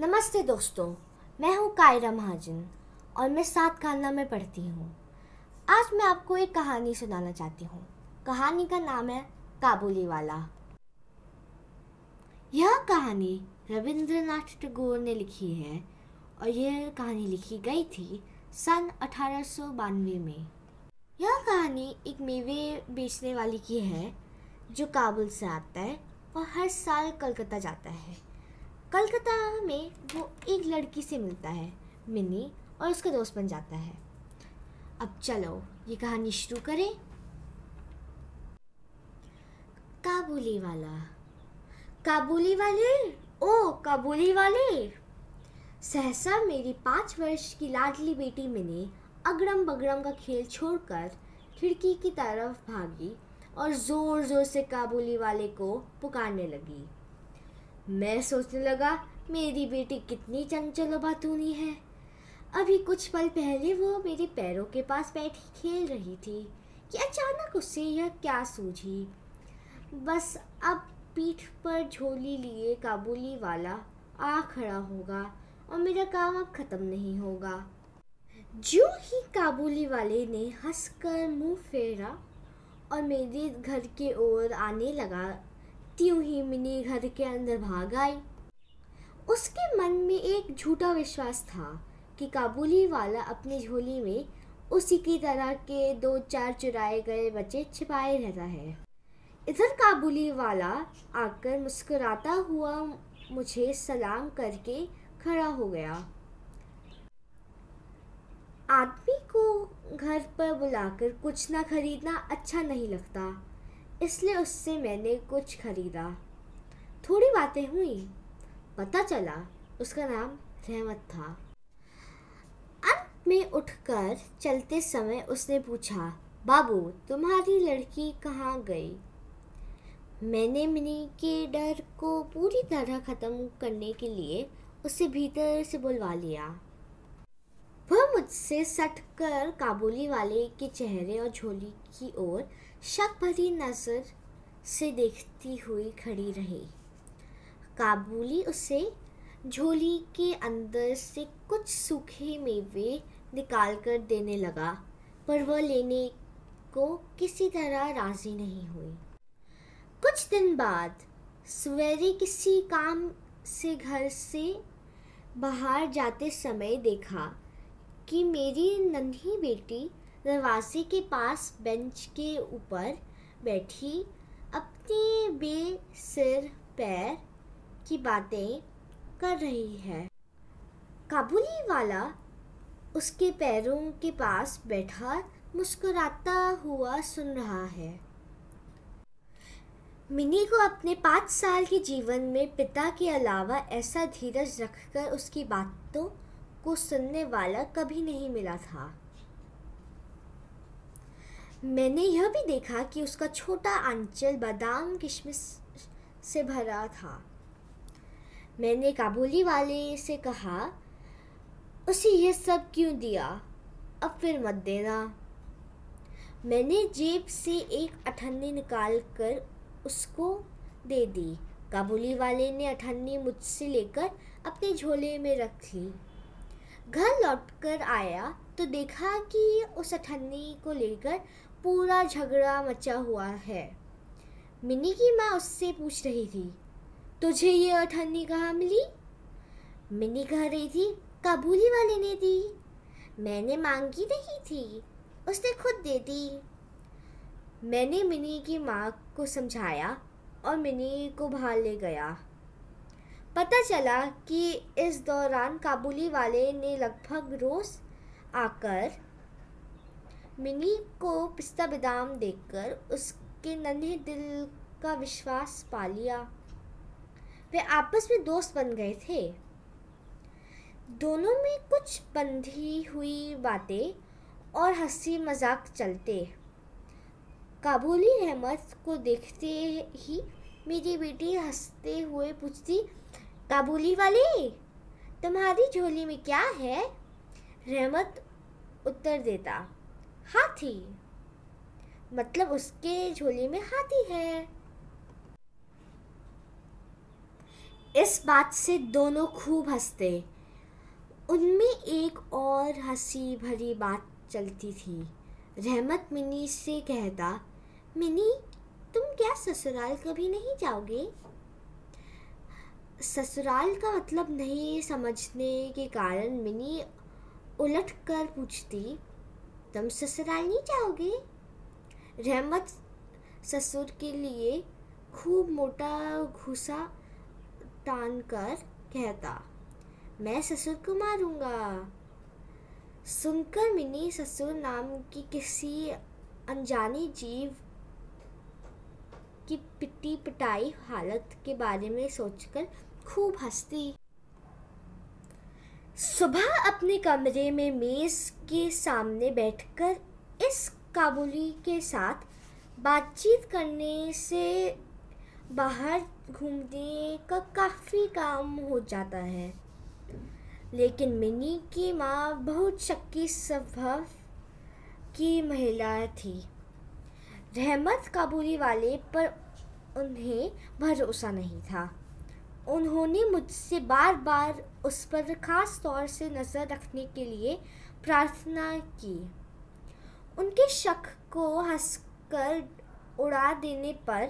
नमस्ते दोस्तों, मैं हूँ कायरा महाजन और मैं सात खाना में पढ़ती हूँ। आज मैं आपको एक कहानी सुनाना चाहती हूँ। कहानी का नाम है काबुली वाला यह कहानी रविंद्रनाथ टैगोर ने लिखी है और यह कहानी लिखी गई थी सन अठारह सौ बानवे में। यह कहानी एक मेवे बेचने वाली की है, जो काबुल से आता है और हर साल कलकत्ता जाता है। कलकत्ता में वो एक लड़की से मिलता है मिनी और उसका दोस्त बन जाता है। अब चलो, ये कहानी शुरू करें। काबुली वाला काबुली वाले ओ काबुली वाले सहसा मेरी पाँच वर्ष की लाडली बेटी मिनी अगड़म बगड़म का खेल छोड़कर खिड़की की तरफ़ भागी और ज़ोर ज़ोर से काबुली वाले को पुकारने लगी। मैं सोचने लगा, मेरी बेटी कितनी चंचल बातूनी है। अभी कुछ पल पहले वो मेरे पैरों के पास बैठी खेल रही थी कि अचानक उससे यह क्या सूझी। बस अब पीठ पर झोली लिए काबुली वाला आ खड़ा होगा और मेरा काम अब ख़त्म नहीं होगा। जो ही काबुली वाले ने हंसकर मुँह फेरा और मेरे घर के ओर आने लगा त्यों ही मिनी घर के अंदर भाग आई। उसके मन में एक झूठा विश्वास था कि काबुली वाला अपनी झोली में उसी की तरह के दो चार चुराए गए बच्चे छिपाए रहता है। इधर काबुली वाला आकर मुस्कुराता हुआ मुझे सलाम करके खड़ा हो गया। आदमी को घर पर बुलाकर कुछ ना खरीदना अच्छा नहीं लगता। इसलिए उससे मैंने कुछ खरीदा। थोड़ी बातें हुई। पता चला उसका नाम रहमत था। अंत में उठकर चलते समय उसने पूछा, बाबू, तुम्हारी लड़की कहाँ गई? मैंने मिनी के डर को पूरी तरह ख़त्म करने के लिए उसे भीतर से बुलवा लिया। वह मुझसे सटकर काबुली वाले के चेहरे और झोली की ओर शक भरी नज़र से देखती हुई खड़ी रही। काबुली उसे झोली के अंदर से कुछ सूखे मेवे निकाल कर देने लगा, पर वह लेने को किसी तरह राज़ी नहीं हुई। कुछ दिन बाद सवेरे किसी काम से घर से बाहर जाते समय देखा कि मेरी नन्ही बेटी दरवाजे के पास बेंच के ऊपर बैठी अपने बेसिर पैर की बातें कर रही है। काबुली वाला उसके पैरों के पास बैठा मुस्कुराता हुआ सुन रहा है। मिनी को अपने पाँच साल के जीवन में पिता के अलावा ऐसा धीरज रखकर उसकी बातों को सुनने वाला कभी नहीं मिला था। मैंने यह भी देखा कि उसका छोटा आंचल बादाम किशमिश से भरा था। मैंने काबुली वाले से कहा, उसे यह सब क्यों दिया? अब फिर मत देना। मैंने जेब से एक अठन्नी निकाल कर उसको दे दी। काबुली वाले ने अठन्नी मुझसे लेकर अपने झोले में रख ली। घर लौटकर आया तो देखा कि उस अठन्नी को लेकर पूरा झगड़ा मचा हुआ है। मिनी की माँ उससे पूछ रही थी, तुझे ये अठन्नी कहाँ मिली? मिनी कह रही थी, काबुली वाले ने दी। मैंने मांगी नहीं थी, उसने खुद दे दी। मैंने मिनी की माँ को समझाया और मिनी को बाहर ले गया। पता चला कि इस दौरान काबुली वाले ने लगभग रोज़ आकर मिनी को पिस्ता बादाम देखकर उसके नन्हे दिल का विश्वास पा लिया। वे आपस में दोस्त बन गए थे। दोनों में कुछ बंधी हुई बातें और हँसी मज़ाक चलते। काबुली अहमद को देखते ही मेरी बेटी हँसते हुए पूछती, काबुली वाले, तुम्हारी झोली में क्या है? रहमत उत्तर देता। हाथी। मतलब उसके झोले में हाथी है। इस बात से दोनों खूब हँसते। उनमें एक और हँसी भरी बात चलती थी। रहमत मिनी से कहता, मिनी, तुम क्या ससुराल कभी नहीं जाओगे? ससुराल का मतलब नहीं समझने के कारण मिनी उलट कर पूछती तुम ससुराल नहीं जाओगे? रहमत ससुर के लिए खूब मोटा घुसा तान कर कहता, मैं ससुर को मारूँगा। सुनकर मिनी ससुर नाम की किसी अनजानी जीव की पिटी पिटाई हालत के बारे में सोचकर खूब हंसती। सुबह अपने कमरे में मेज के सामने बैठकर इस काबुली के साथ बातचीत करने से बाहर घूमने का काफ़ी काम हो जाता है। लेकिन मिनी की माँ बहुत शक्की स्वभाव की महिला थी। रहमत काबुली वाले पर उन्हें भरोसा नहीं था। उन्होंने मुझसे बार बार उस पर ख़ास तौर से नज़र रखने के लिए प्रार्थना की। उनके शक को हंसकर उड़ा देने पर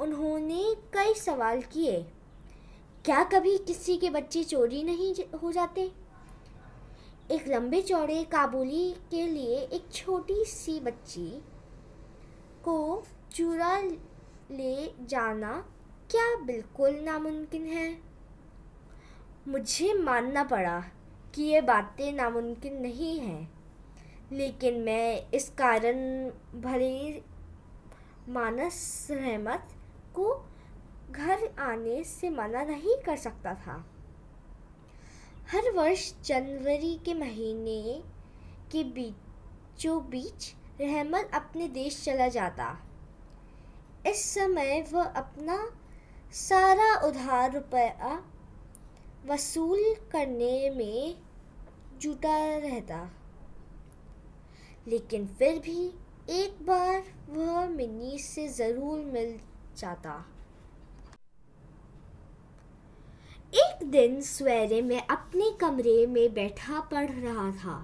उन्होंने कई सवाल किए। क्या कभी किसी के बच्चे चोरी नहीं हो जाते? एक लंबे चौड़े काबुली के लिए एक छोटी सी बच्ची को चुरा ले जाना क्या बिल्कुल नामुमकिन है? मुझे मानना पड़ा कि ये बातें नामुमकिन नहीं हैं, लेकिन मैं इस कारण भले मानस रहमत को घर आने से मना नहीं कर सकता था। हर वर्ष जनवरी के महीने के बीचों बीच रहमत अपने देश चला जाता। इस समय वह अपना सारा उधार रुपया वसूल करने में जुटा रहता। लेकिन फिर भी एक बार वह मिनी से ज़रूर मिल जाता। एक दिन सवेरे में अपने कमरे में बैठा पढ़ रहा था।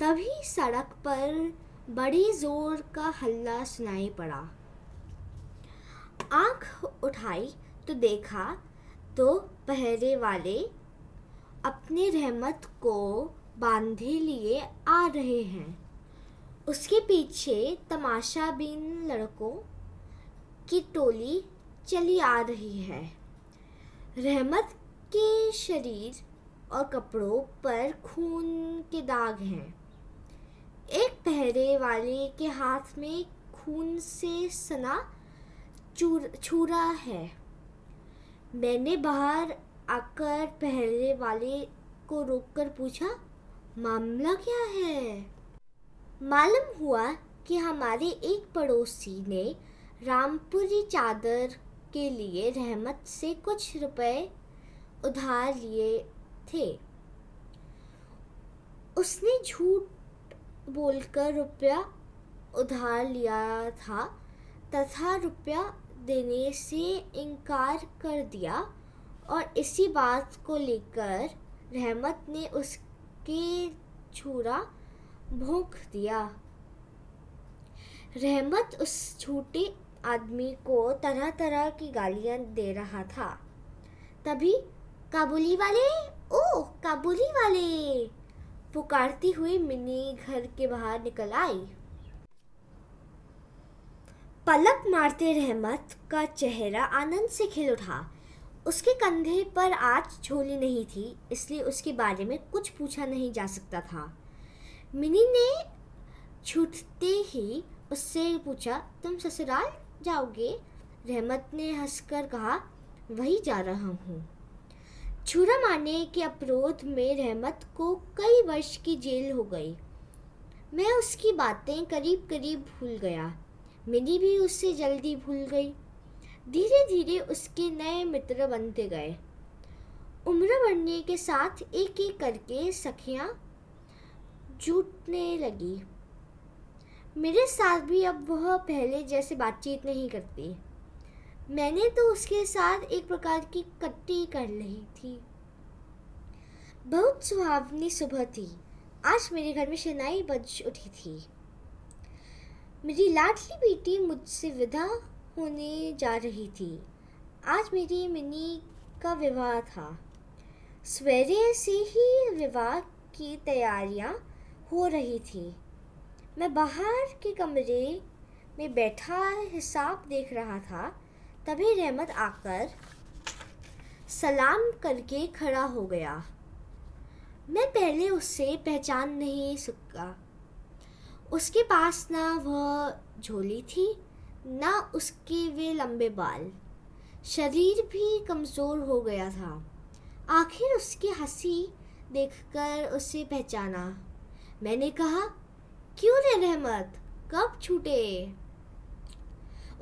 तभी सड़क पर बड़ी ज़ोर का हल्ला सुनाई पड़ा। आँख उठाई तो देखा तो पहरे वाले अपने रहमत को बांधे लिए आ रहे हैं। उसके पीछे तमाशा बिन लड़कों की टोली चली आ रही है। रहमत के शरीर और कपड़ों पर खून के दाग हैं। एक पहरे वाले के हाथ में खून से सना छुरा है। मैंने बाहर आकर पहरे वाले को रोककर पूछा, मामला क्या है? मालूम हुआ कि हमारे एक पड़ोसी ने रामपुरी चादर के लिए रहमत से कुछ रुपए उधार लिए थे। उसने झूठ बोलकर रुपया उधार लिया था। तथा रुपया देने से इनकार कर दिया और इसी बात को लेकर रहमत ने उसके छुरा भोंक दिया। रहमत उस छोटे आदमी को तरह तरह की गालियाँ दे रहा था। तभी काबुली वाले, ओ, काबुली वाले, पुकारती हुई मिनी घर के बाहर निकल आई। पलक मारते रहमत का चेहरा आनंद से खिल उठा। उसके कंधे पर आज झोली नहीं थी, इसलिए उसके बारे में कुछ पूछा नहीं जा सकता था। मिनी ने छूटते ही उससे पूछा, तुम ससुराल जाओगे? रहमत ने हंसकर कहा, वही जा रहा हूँ। छुरा मारने के अपरोध में रहमत को कई वर्ष की जेल हो गई। मैं उसकी बातें करीब करीब भूल गया। मेरी भी उससे जल्दी भूल गई। धीरे धीरे उसके नए मित्र बनते गए। उम्र बढ़ने के साथ एक एक करके सखियाँ जुटने लगी। मेरे साथ भी अब वह पहले जैसे बातचीत नहीं करती। मैंने तो उसके साथ एक प्रकार की कट्टी कर ली थी। बहुत सुहावनी सुबह थी। आज मेरे घर में शनाई बज उठी थी। मेरी लाडली बेटी मुझसे विदा होने जा रही थी। आज मेरी मिनी का विवाह था। सवेरे से ही विवाह की तैयारियाँ हो रही थी। मैं बाहर के कमरे में बैठा हिसाब देख रहा था, तभी रहमत आकर सलाम करके खड़ा हो गया। मैं पहले उससे पहचान नहीं सका उसके पास ना वह झोली थी, ना उसके वे लंबे बाल। शरीर भी कमज़ोर हो गया था। आखिर उसकी हँसी देखकर उसे पहचाना। मैंने कहा, क्यों रे रहमत? कब छूटे?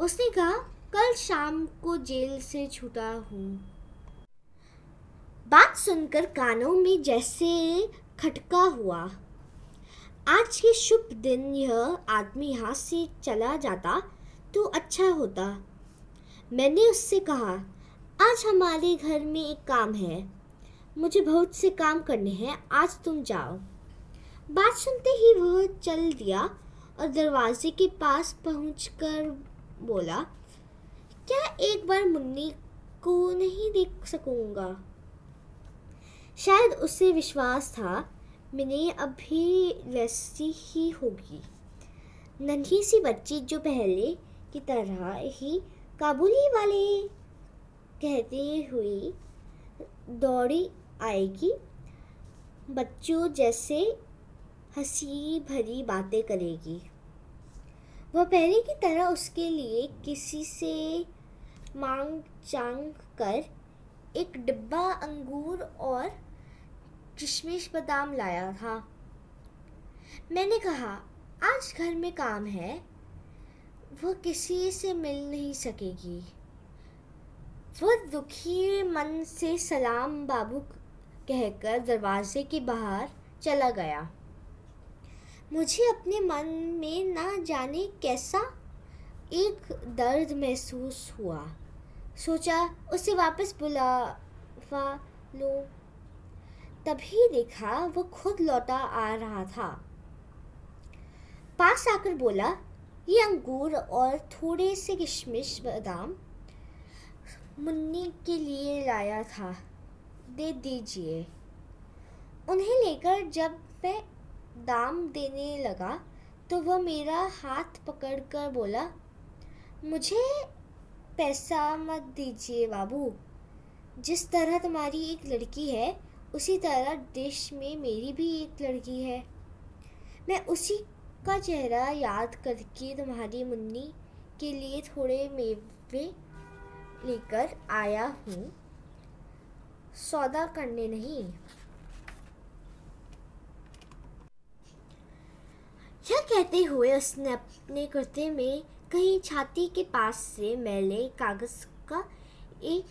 उसने कहा, कल शाम को जेल से छूटा हूँ। बात सुनकर कानों में जैसे खटका हुआ। आज के शुभ दिन यह आदमी यहाँ से चला जाता तो अच्छा होता। मैंने उससे कहा, आज हमारे घर में एक काम है। मुझे बहुत से काम करने हैं, आज तुम जाओ। बात सुनते ही वह चल दिया और दरवाजे के पास पहुंचकर बोला, क्या एक बार मुन्नी को नहीं देख सकूँगा? शायद उसे विश्वास था मैंने अभी वैसी ही होगी। नन्ही सी बच्ची जो पहले की तरह ही काबुली वाले कहते हुए दौड़ी आएगी, बच्चों जैसे हँसी भरी बातें करेगी। वह पहले की तरह उसके लिए किसी से मांग चांग कर एक डिब्बा, अंगूर और किशमिश बादाम लाया था। मैंने कहा, आज घर में काम है। वह किसी से मिल नहीं सकेगी। वह दुखी मन से सलाम बाबू कहकर दरवाजे के बाहर चला गया। मुझे अपने मन में ना जाने कैसा एक दर्द महसूस हुआ। सोचा, उसे वापस बुलावा लो। तभी देखा वो खुद लौटा आ रहा था। पास आकर बोला, ये अंगूर और थोड़े से किशमिश बादाम मुन्नी के लिए लाया था, दे दीजिए। उन्हें लेकर जब मैं दाम देने लगा तो वह मेरा हाथ पकड़कर बोला, मुझे पैसा मत दीजिए बाबू। जिस तरह तुम्हारी एक लड़की है उसी तरह देश में मेरी भी एक लड़की है। मैं उसी का चेहरा याद करके तुम्हारी मुन्नी के लिए थोड़े मेवे लेकर आया हूँ। सौदा करने नहीं। यह कहते हुए उसने अपने कुर्ते में कहीं छाती के पास से मैले कागज़ का एक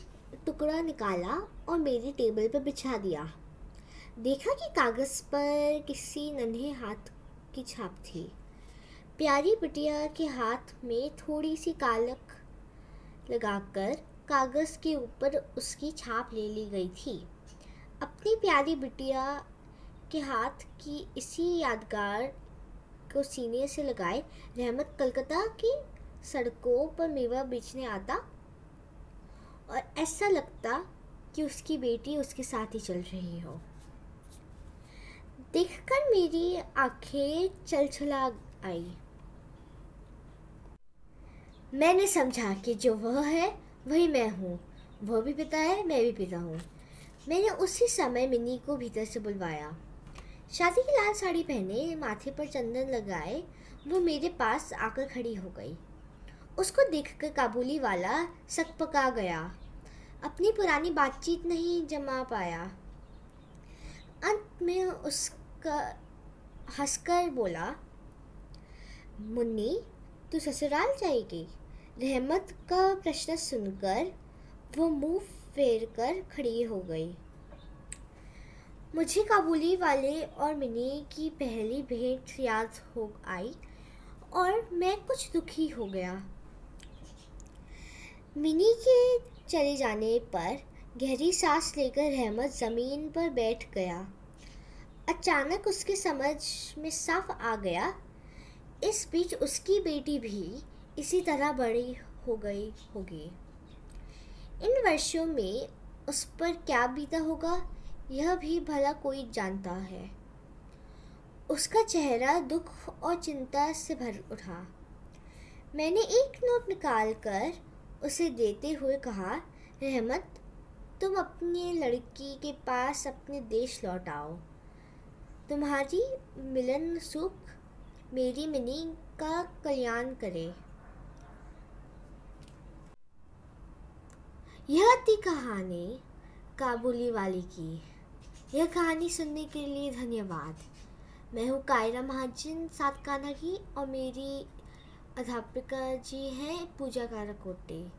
टुकड़ा निकाला और मेरी टेबल पर बिछा दिया। देखा कि कागज़ पर किसी नन्हे हाथ की छाप थी। प्यारी बिटिया के हाथ में थोड़ी सी कालक लगाकर कागज़ के ऊपर उसकी छाप ले ली गई थी। अपनी प्यारी बिटिया के हाथ की इसी यादगार को सीने से लगाए, रहमत कलकत्ता की सड़कों पर मेवा बेचने आता ऐसा लगता कि उसकी बेटी उसके साथ ही चल रही हो। देखकर मेरी आँखें चलछला आई। मैंने समझा कि जो वह है, वही मैं हूँ। वह भी पिता है, मैं भी पिता हूँ। मैंने उसी समय मिनी को भीतर से बुलवाया। शादी की लाल साड़ी पहने, माथे पर चंदन लगाए, वो मेरे पास आकर खड़ी हो गई। उसको देखकर काबुली वाला सकपका गया। अपनी पुरानी बातचीत नहीं जमा पाया। अंत में उसका हंसकर बोला, मुन्नी, तू ससुराल जाएगी? रहमत का प्रश्न सुनकर वो मुँह फेर कर खड़ी हो गई। मुझे काबुली वाले और मिनी की पहली भेंट याद हो आई और मैं कुछ दुखी हो गया। मिनी के चले जाने पर गहरी सांस लेकर रहमत ज़मीन पर बैठ गया। अचानक उसके समझ में साफ़ आ गया। इस बीच उसकी बेटी भी इसी तरह बड़ी हो गई होगी। इन वर्षों में उस पर क्या बीता होगा, यह भी भला कोई जानता है। उसका चेहरा दुख और चिंता से भर उठा। मैंने एक नोट निकाल कर उसे देते हुए कहा, रहमत, तुम अपनी लड़की के पास अपने देश लौट आओ। तुम्हारी मिलन सुख मेरी मिनी का कल्याण करे। यह थी कहानी काबुली वाली की। यह कहानी सुनने के लिए धन्यवाद। मैं हूँ कायरा महाजन, सात काना की और मेरी अध्यापिका जी हैं पूजा कारकोटे।